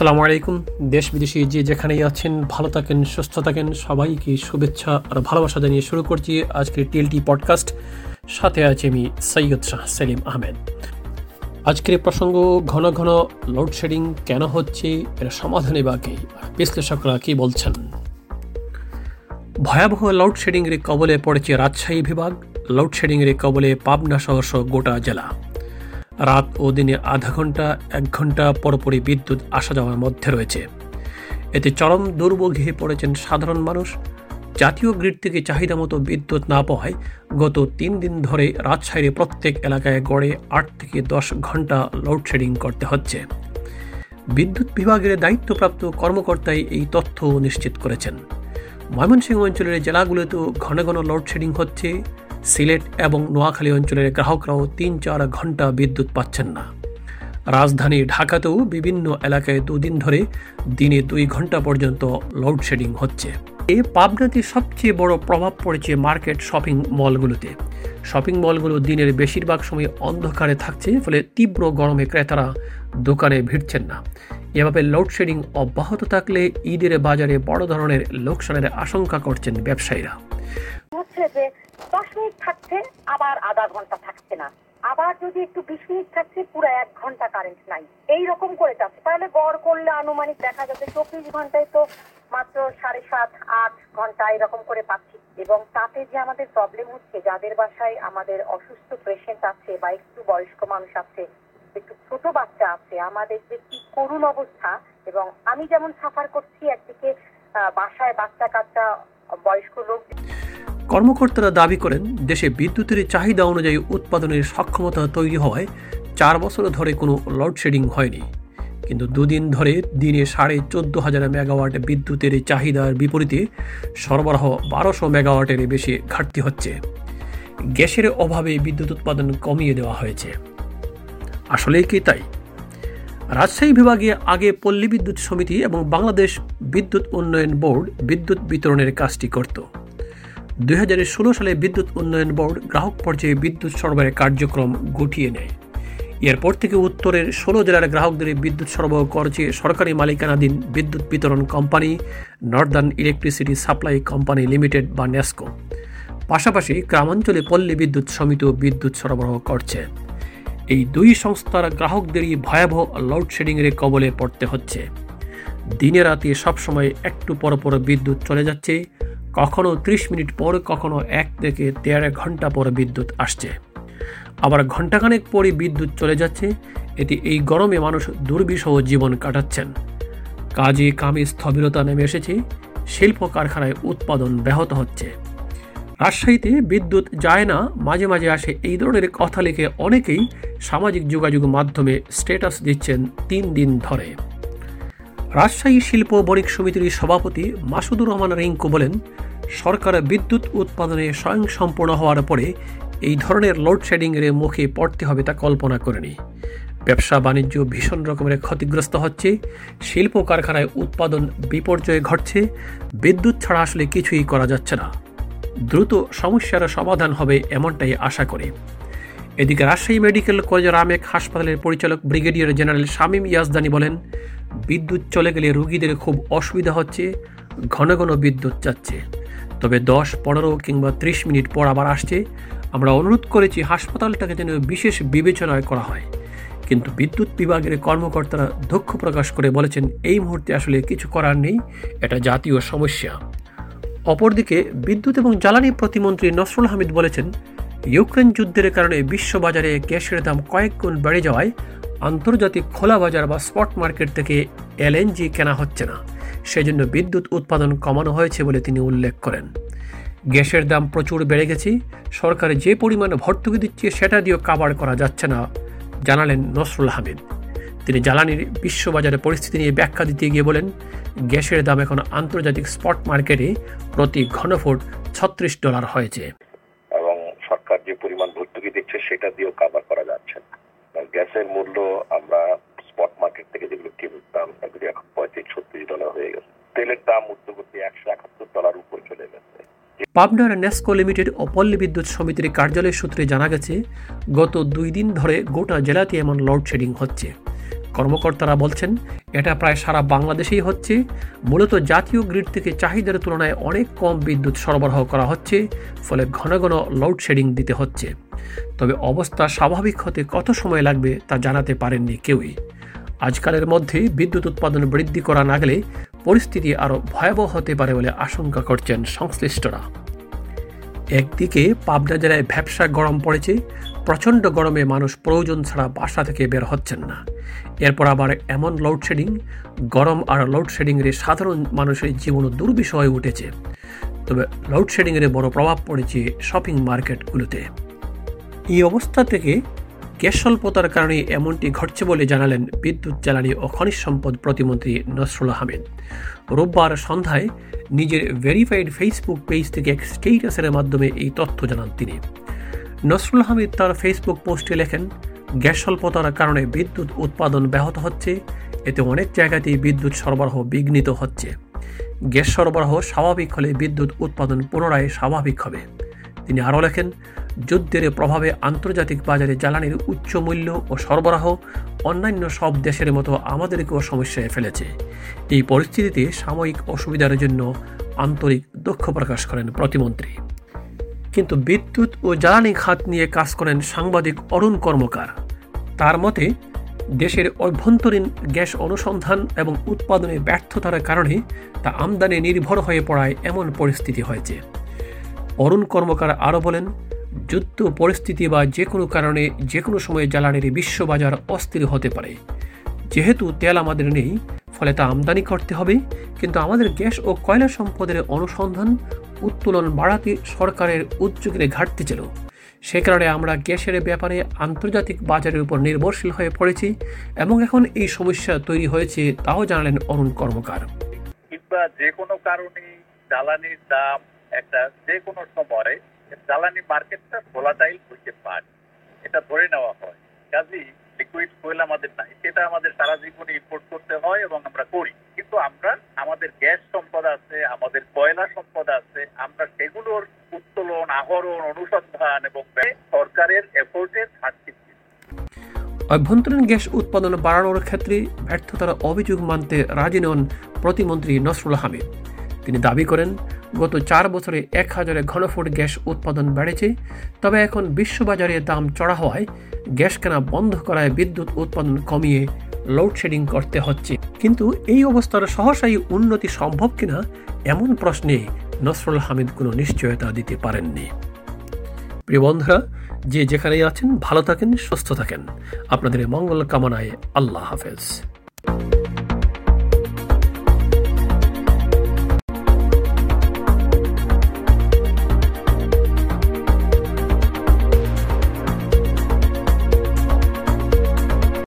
আসসালামু আলাইকুম। দেশ বিদেশি যে যেখানেই আছেন, ভালো থাকেন, সুস্থ থাকেন, সবাইকে শুভেচ্ছা আর ভালোবাসা জানিয়ে শুরু করছি আজকের টিএলটি পডকাস্ট। সাথে আছে আমি সৈয়দ শাহ সেলিম আহমেদ। আজকের প্রসঙ্গ, ঘন ঘন লোডশেডিং কেন হচ্ছে, এর সমাধানে বা কি? বিশ্লেষকরা কি বলছেন? ভয়াবহ লোডশেডিংয়ের কবলে পড়েছে রাজশাহী বিভাগ। লোডশেডিংয়ের কবলে পাবনা সহ গোটা জেলা। রাত ও দিনে আধা ঘণ্টা, এক ঘণ্টা পরপরই বিদ্যুৎ আসা যাওয়ার মধ্যে রয়েছে। এতে চরম দুর্ভোগে পড়েছেন সাধারণ মানুষ। জাতীয় গ্রিড থেকে চাহিদা মতো বিদ্যুৎ না পাওয়ায় গত তিন দিন ধরে রাজশাহীর প্রত্যেক এলাকায় গড়ে আট থেকে দশ ঘণ্টা লোডশেডিং করতে হচ্ছে। বিদ্যুৎ বিভাগের দায়িত্বপ্রাপ্ত কর্মকর্তাই এই তথ্য নিশ্চিত করেছেন। ময়মনসিংহ অঞ্চলের জেলাগুলোতেও ঘন ঘন লোডশেডিং হচ্ছে। সিলেট এবং নোয়াখালী অঞ্চলের গ্রাহকরাও তিন চার ঘণ্টা বিদ্যুৎ পাচ্ছেন না। রাজধানী ঢাকাতেও বিভিন্ন এলাকায় দুদিন ধরে দিনে দুই ঘণ্টা পর্যন্ত লোডশেডিং হচ্ছে। এ পাবনাতে সবচেয়ে বড় প্রভাব পড়েছে মার্কেট শপিং মলগুলোতে। শপিং মলগুলো দিনের বেশিরভাগ সময় অন্ধকারে থাকছে, ফলে তীব্র গরমে ক্রেতারা দোকানে ভিড়ছেন না। এভাবে লোডশেডিং অব্যাহত থাকলে ঈদের বাজারে বড় ধরনের লোকসানের আশঙ্কা করছেন ব্যবসায়ীরা। হচ্ছে যে দশ মিনিট থাকছে, আবার আধা ঘণ্টা থাকছে না। আবার যদি একটু বিশ মিনিট থাকছে, পুরো এক ঘণ্টা কারেন্ট নাই। এই রকম করে যাচ্ছে। তাহলে গড় করলে আনুমানিক দেখা যাবে চব্বিশ ঘন্টায় তো মাত্র সাড়ে সাত, আট ঘণ্টা এরকম করে পাচ্ছি। এবং তাতে যে আমাদের প্রবলেম হচ্ছে, যাদের বাসায় আমাদের অসুস্থ পেশেন্ট আছে বা একটু বয়স্ক মানুষ আছে, একটু ছোট বাচ্চা আছে, আমাদের যে কি করুণ অবস্থা, এবং আমি যেমন সাফার করছি একদিকে বাসায় বাচ্চা কাচ্চা বয়স্ক লোক কর্মকর্তারা দাবি করেন, দেশে বিদ্যুতের চাহিদা অনুযায়ী উৎপাদনের সক্ষমতা তৈরি হওয়ায় চার বছর ধরে কোনো লোডশেডিং হয়নি। কিন্তু দুদিন ধরে দিনে সাড়ে চোদ্দ হাজার মেগাওয়াট বিদ্যুতের চাহিদার বিপরীতে সরবরাহ বারোশো মেগাওয়াটের বেশি ঘাটতি হচ্ছে। গ্যাসের অভাবে বিদ্যুৎ উৎপাদন কমিয়ে দেওয়া হয়েছে। আসলেই কি তাই? রাজশাহী বিভাগে আগে পল্লী বিদ্যুৎ সমিতি এবং বাংলাদেশ বিদ্যুৎ উন্নয়ন বোর্ড বিদ্যুৎ বিতরণের কাজটি করত। দুই হাজার ষোলো সালে বিদ্যুৎ উন্নয়ন বোর্ড গ্রাহক পর্যায়ে বিদ্যুৎ সরবরাহের কার্যক্রম গুটিয়ে নেয়। এরপর থেকে উত্তরের ষোলো জেলার গ্রাহকদের বিদ্যুৎ সরবরাহ করছে সরকারি মালিকানাধীন বিদ্যুৎ বিতরণ company northern electricity supply company limited বা নেস্কো পাশাপাশি গ্রামাঞ্চলে পল্লী বিদ্যুৎ সমিতি বিদ্যুৎ সরবরাহ করছে। এই দুই সংস্থার গ্রাহকদেরই ভয়াবহ লোডশেডিংয়ের কবলে পড়তে হচ্ছে। দিনে রাতে সবসময় একটু পর পর বিদ্যুৎ চলে যাচ্ছে। কখনো ত্রিশ মিনিট পর, কখনো এক থেকে দেড় ঘণ্টা পর বিদ্যুৎ আসছে। আবার ঘণ্টাখানেক পরই বিদ্যুৎ চলে যাচ্ছে। এতে এই গরমে মানুষ দুর্বিষহ জীবন কাটাচ্ছেন। কাজে কামে স্থবিরতা নেমে এসেছে। শিল্প কারখানায় উৎপাদন ব্যাহত হচ্ছে। রাজশাহীতে বিদ্যুৎ যায় না, মাঝে মাঝে আসে এই ধরনের কথা লিখে অনেকেই সামাজিক যোগাযোগ মাধ্যমে স্ট্যাটাস দিচ্ছেন তিন দিন ধরে। রাজশাহী শিল্প বণিক সমিতির সভাপতি মাসুদুর রহমান রিঙ্কু বলেন, সরকার বিদ্যুৎ উৎপাদনে স্বয়ংসম্পূর্ণ হওয়ার পরে এই ধরনের লোডশেডিংয়ের মুখে পড়তে হবে তা কল্পনা করেনি। ব্যবসা বাণিজ্য ভীষণ রকমের ক্ষতিগ্রস্ত হচ্ছে, শিল্প কারখানায় উৎপাদন বিপর্যয় ঘটছে, বিদ্যুৎ ছাড়া আসলে কিছুই করা যাচ্ছে না। দ্রুত সমস্যার সমাধান হবে এমনটাই আশা করি। এদিকে রাজশাহী মেডিকেল কলেজের আমেক হাসপাতালের পরিচালক ব্রিগেডিয়ার জেনারেল শামীম ইয়াজদানি বলেন, বিদ্যুৎ চলে গেলে রুগীদের খুব অসুবিধা হচ্ছে, ঘন ঘন বিদ্যুৎ যাচ্ছে। তবে দশ, পনেরো কিংবা ত্রিশ মিনিট পর আবার আসছে। আমরা অনুরোধ করেছি হাসপাতালটাকে যেন বিশেষ বিবেচনায় করা হয়। কিন্তু বিদ্যুৎ বিভাগের কর্মকর্তারা দুঃখ প্রকাশ করে বলেছেন, এই মুহূর্তে আসলে কিছু করার নেই, এটা জাতীয় সমস্যা। অপরদিকে বিদ্যুৎ এবং জ্বালানি প্রতিমন্ত্রী নসরুল হামিদ বলেছেন ইউক্রেন যুদ্ধের কারণে বিশ্ববাজারে গ্যাসের দাম কয়েক গুণ বেড়ে যাওয়ায় আন্তর্জাতিক খোলা বাজার বা স্পট মার্কেট থেকে এলএনজি কেনা হচ্ছে না। সেজন্য বিদ্যুৎ উৎপাদন কমানো হয়েছে বলে তিনি উল্লেখ করেন। গ্যাসের দাম প্রচুর বেড়ে গেছে। সরকার যে পরিমাণ ভর্তুকি দিচ্ছে সেটা দিয়েও কাবার করা যাচ্ছে না, জানালেন নসরুল হামিদ। তিনি জ্বালানির বিশ্ববাজারে পরিস্থিতি নিয়ে ব্যাখ্যা দিতে গিয়ে বলেন, গ্যাসের দাম এখন আন্তর্জাতিক স্পট মার্কেটে প্রতি ঘনফুট ছত্রিশ ডলার হয়েছে এবং সরকার যে পরিমাণ ভর্তুকি দিচ্ছে সেটা দিয়েও কাবার করা যাচ্ছে না। গ্যাসের মূল্য আমরা স্পট মার্কেট থেকে যেগুলো কিনতাম এগুলি এখন পঁয়ত্রিশ, ছত্রিশ ডলার হয়ে গেছে। তেলের দাম উদ্যোগতি একশো একাত্তর ডলার উপর চলে গেছে। পাবনার নেস্কো লিমিটেড ও পল্লী বিদ্যুৎ সমিতির কার্যালয় সূত্রে জানা গেছে, গত দুই দিন ধরে গোটা জেলাতে এমন লোডশেডিং হচ্ছে। কর্মকর্তারা বলছেন, এটা প্রায় সারা বাংলাদেশেই হচ্ছে। মূলত জাতীয় গ্রিড থেকে চাহিদার তুলনায় অনেক কম বিদ্যুৎ সরবরাহ করা হচ্ছে, ফলে ঘন ঘন লোডশেডিং দিতে হচ্ছে। তবে অবস্থা স্বাভাবিক হতে কত সময় লাগবে তা জানাতে পারেননি কেউই। আজকালের মধ্যে বিদ্যুৎ উৎপাদন বৃদ্ধি করা না গেলে পরিস্থিতি আরও ভয়াবহ হতে পারে বলে আশঙ্কা করছেন সংশ্লিষ্টরা। একদিকে পাবনা জেলায় ভ্যাবসা গরম পড়েছে, প্রচণ্ড গরমে মানুষ প্রয়োজন ছাড়া বাসা থেকে বের হচ্ছেন না। এরপর আবার এমন লোডশেডিং গরম আর লোডশেডিংয়ের সাধারণ মানুষের জীবন দুর্বিষয় উঠেছে। তবে লোডশেডিংয়ের বড় প্রভাব পড়েছে শপিং মার্কেটগুলোতে এই অবস্থা থেকে গ্যাস স্বল্পতার কারণে এমনটি ঘটছে বলে জানালেন বিদ্যুৎ জ্বালানি ও খনিজ সম্পদ প্রতিমন্ত্রী নসরুল আহমেদ। রোববার সন্ধ্যায় নিজের ভেরিফাইড ফেসবুক পেজ থেকে এক স্টেটাসের মাধ্যমে এই তথ্য জানান তিনি। নসরুল আহমেদ তার ফেসবুক পোস্টে লেখেন, গ্যাস স্বল্পতার কারণে বিদ্যুৎ উৎপাদন ব্যাহত হচ্ছে, এতে অনেক জায়গাতেই বিদ্যুৎ সরবরাহ বিঘ্নিত হচ্ছে। গ্যাস সরবরাহ স্বাভাবিক হলে বিদ্যুৎ উৎপাদন পুনরায় স্বাভাবিক হবে। তিনি আরও লেখেন, যুদ্ধের প্রভাবে আন্তর্জাতিক বাজারে জ্বালানির উচ্চ মূল্য ও সরবরাহ অন্যান্য সব দেশের মতো আমাদেরকেও সমস্যায় ফেলেছে। এই পরিস্থিতিতে সাময়িক অসুবিধার জন্য আন্তরিক দুঃখ প্রকাশ করেন প্রতিমন্ত্রী। কিন্তু বিদ্যুৎ ও জ্বালানি খাত নিয়ে কাজ করেন সাংবাদিক অরুণ কর্মকার। তার মতে, দেশের অভ্যন্তরীণ গ্যাস অনুসন্ধান এবং উৎপাদনে ব্যর্থতার কারণে তা আমদানি নির্ভর হয়ে পড়ায় এমন পরিস্থিতি হয়েছে। অরুণ কর্মকার আরও বলেন, যুদ্ধ, পরিস্থিতি বা যে কোনো কারণে যে কোনো সময় জ্বালানির বিশ্ববাজার অস্থির হতে পারে। যেহেতু তেল আমাদের নেই, ফলে তা আমদানি করতে হবে, কিন্তু আমাদের গ্যাস ও কয়লা সম্পদের অনুসন্ধান, উত্তোলন বাড়াতে সরকারের উদ্যোগের ঘাটতি ছিল। সে কারণে আমরা গ্যাসের ব্যাপারে আন্তর্জাতিক বাজারের উপর নির্ভরশীল হয়ে পড়েছি এবং এখন এই সমস্যা তৈরি হয়েছে, তাও জানালেন অরুণ কর্মকার। কিংবা যে কোনো কারণে জ্বালানির দাম একটা যে কোনো সময় জ্বালানি মার্কেটটা ভোলাটাইল হইতে পারে। এটা ধরে নেওয়া হয়। কাজেই লিকুইড ফুয়েল আমাদের নাই, সেটা আমাদের সারা জীবনে ইম্পোর্ট করতে হয় এবং আমরা করি। কিন্তু আমরা, আমাদের গ্যাস সম্পদ আছে, আমাদের কয়লা সম্পদ আছে, আমরা সেগুলোর উত্তোলন, আহরণ, অনুসন্ধান এবং সরকারের এফোর্টের ঘাটতি অভ্যন্তরীণ গ্যাস উৎপাদন বাড়ানোর ক্ষেত্রে ব্যর্থতার অভিযোগ মানতে রাজি নন প্রতিমন্ত্রী নসরুল হামিদ। তিনি দাবি করেন গত চার বছরে এক হাজারে ঘনফুট গ্যাস উৎপাদন বেড়েছে। তবে এখন বিশ্ববাজারে দাম চড়া হওয়ায় গ্যাস কেনা বন্ধ করায় বিদ্যুৎ উৎপাদন কমিয়ে লোডশেডিং করতে হচ্ছে। কিন্তু এই অবস্থার সহসাই উন্নতি সম্ভব কিনা এমন প্রশ্নে নসরুল হামিদ কোনো নিশ্চয়তা দিতে পারেননি। প্রিয় বন্ধুরা, যে যেখানেই আছেন, ভালো থাকেন, সুস্থ থাকেন। আপনাদের মঙ্গল কামনায় আল্লাহ হাফেজ।